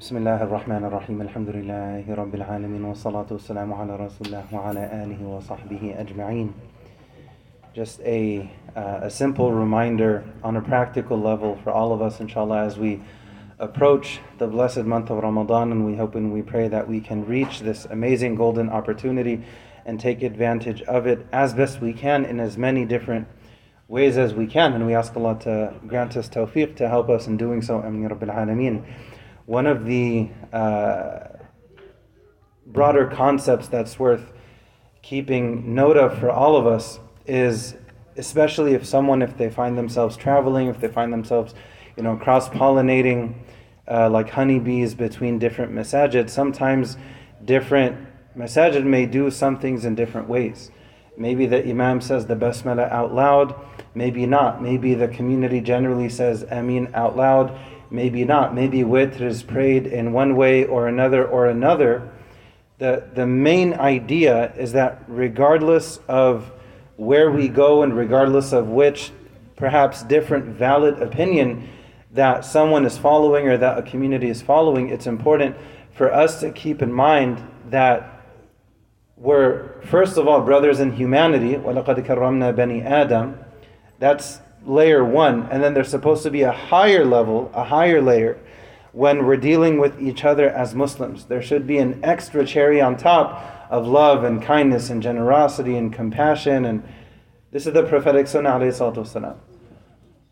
بسم الله الرحمن الرحيم الحمد لله رب العالمين والصلاة والسلام على رسول الله وعلى آله وصحبه أجمعين Just a, uh, a simple reminder on a practical level for all of us inshallah as we approach the blessed month of Ramadan and we hope and we pray that we can reach this amazing golden opportunity and take advantage of it as best we can in as many different ways as we can and we ask Allah to grant us tawfiq to help us in doing so Ameen Rabbil Alameen one of the uh, broader concepts that's worth keeping note of for all of us is especially if someone if they find themselves traveling if they find themselves you know cross pollinating uh, like honeybees between different masajid sometimes different masajid may do some things in different ways. Maybe the imam says the basmala out loud maybe not. Maybe the community generally says ameen out loud maybe not. Maybe witr is prayed in one way or another or another. The, the main idea is that regardless of where we go and regardless of which perhaps different valid opinion that someone is following or that a community is following, it's important for us to keep in mind that we're, first of all, brothers in humanity. Adam. That's layer one, and then there's supposed to be a higher level, a higher layer, when we're dealing with each other as Muslims. There should be an extra cherry on top of love and kindness and generosity and compassion. And this is the prophetic sunnah.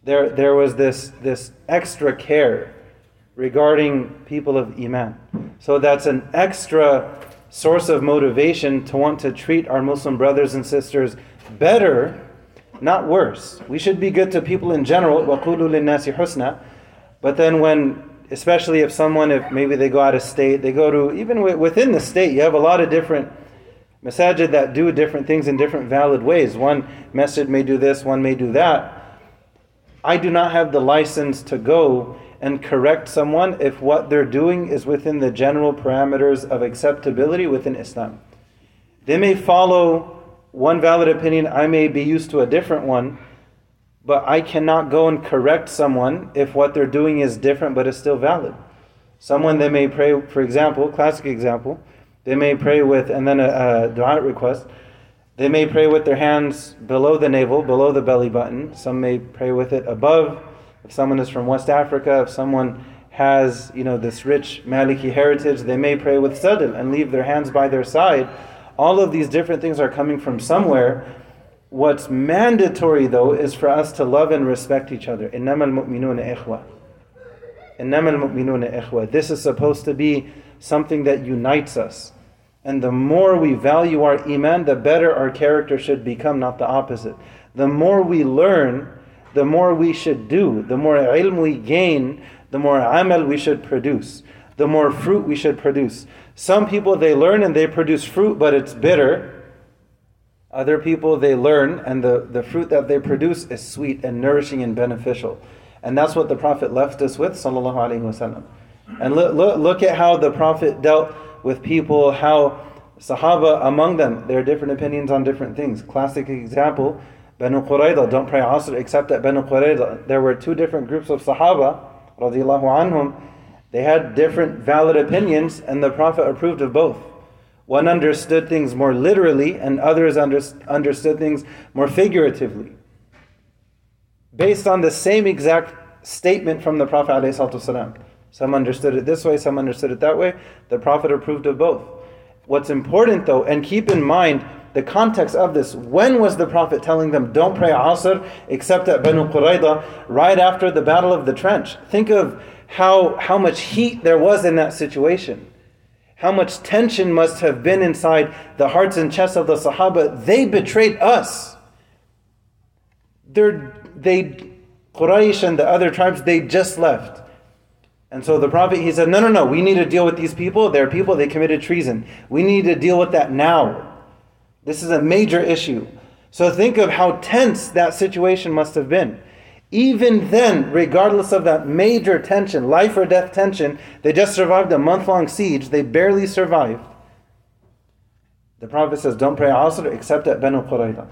There, there was this, this extra care regarding people of Iman. So that's an extra source of motivation to want to treat our Muslim brothers and sisters better not worse. We should be good to people in general. وَقُولُوا لِلنَّاسِ حُسْنًا But then when, especially if someone, if maybe they go out of state, they go to, even within the state, you have a lot of different masajid that do different things in different valid ways. One masjid may do this, one may do that. I do not have the license to go and correct someone if what they're doing is within the general parameters of acceptability within Islam. They may follow one valid opinion, I may be used to a different one, but I cannot go and correct someone if what they're doing is different but is still valid. Someone they may pray, for example, classic example, they may pray with, and then a, a dua request, they may pray with their hands below the navel, below the belly button. Some may pray with it above. If someone is from West Africa, if someone has, you know, this rich Maliki heritage, they may pray with sadl and leave their hands by their side all of these different things are coming from somewhere. What's mandatory though is for us to love and respect each other. إِنَّمَا الْمُؤْمِنُونَ إِخْوَةً إِنَّمَا الْمُؤْمِنُونَ إِخْوَةً This is supposed to be something that unites us. And the more we value our iman, the better our character should become, not the opposite. The more we learn, the more we should do. The more ilm we gain, the more amal we should produce. The more fruit we should produce. Some people they learn and they produce fruit, but it's bitter. Other people they learn and the, the fruit that they produce is sweet and nourishing and beneficial. And that's what the Prophet left us with, sallallahu alaihi wasallam. And look, look, look at how the Prophet dealt with people, how Sahaba among them, there are different opinions on different things. Classic example, Banu Qurayda, don't pray Asr except at Banu Qurayda. There were two different groups of Sahaba, radiallahu anhum, they had different valid opinions, and the Prophet approved of both. One understood things more literally, and others under, understood things more figuratively. Based on the same exact statement from the Prophet. ﷺ. Some understood it this way, some understood it that way. The Prophet approved of both. What's important though, and keep in mind the context of this. When was the Prophet telling them, don't pray Asr except at Banu Qurayda, right after the Battle of the Trench? Think of how, how much heat there was in that situation. How much tension must have been inside the hearts and chests of the Sahaba. They betrayed us. They're, they, Quraysh and the other tribes, they just left. And so the Prophet, he said, no, no, no, we need to deal with these people. They're people, they committed treason. We need to deal with that now. This is a major issue. So think of how tense that situation must have been. Even then, regardless of that major tension, life or death tension, they just survived a month long siege. They barely survived. The Prophet says, Don't pray Asr except at Banu Qurayda.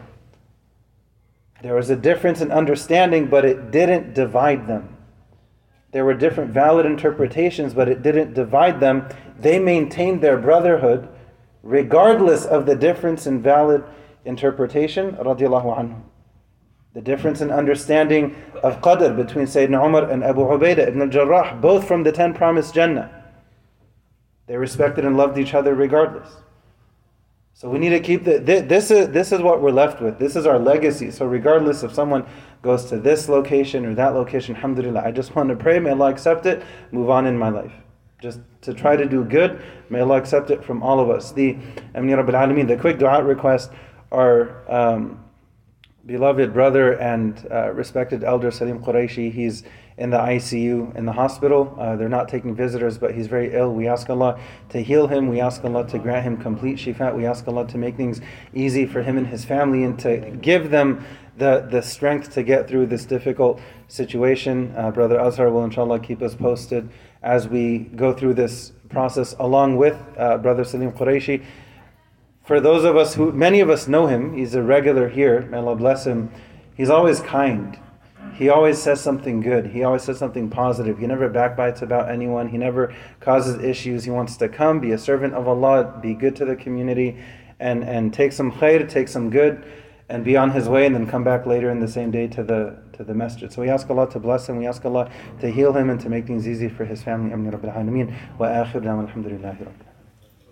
There was a difference in understanding, but it didn't divide them. There were different valid interpretations, but it didn't divide them. They maintained their brotherhood regardless of the difference in valid interpretation. The difference in understanding of Qadr between Sayyidina Umar and Abu Ubaidah ibn al-Jarrah, both from the ten promised Jannah. They respected and loved each other regardless. So we need to keep the, this is this is what we're left with. This is our legacy. So regardless if someone goes to this location or that location, alhamdulillah, I just want to pray, may Allah accept it, move on in my life. Just to try to do good, may Allah accept it from all of us. The Ameen Rabbil Alameen, the quick dua request, are um, beloved brother and uh, respected elder Salim Qureshi, he's in the ICU in the hospital. Uh, they're not taking visitors, but he's very ill. We ask Allah to heal him. We ask Allah to grant him complete shifa. We ask Allah to make things easy for him and his family and to give them the, the strength to get through this difficult situation. Uh, Brother Azhar will inshallah keep us posted as we go through this process along with uh, Brother Salim Qureshi. For those of us who, many of us know him, he's a regular here, may Allah bless him. He's always kind he always says something good. He always says something positive. He never backbites about anyone. He never causes issues. He wants to come, be a servant of Allah, be good to the community, and, and take some khair, take some good, and be on his way, and then come back later in the same day to the to the masjid. So we ask Allah to bless him. We ask Allah to heal him and to make things easy for his family. Amin Rabbil Alameen. Wa akhir alhamdulillahi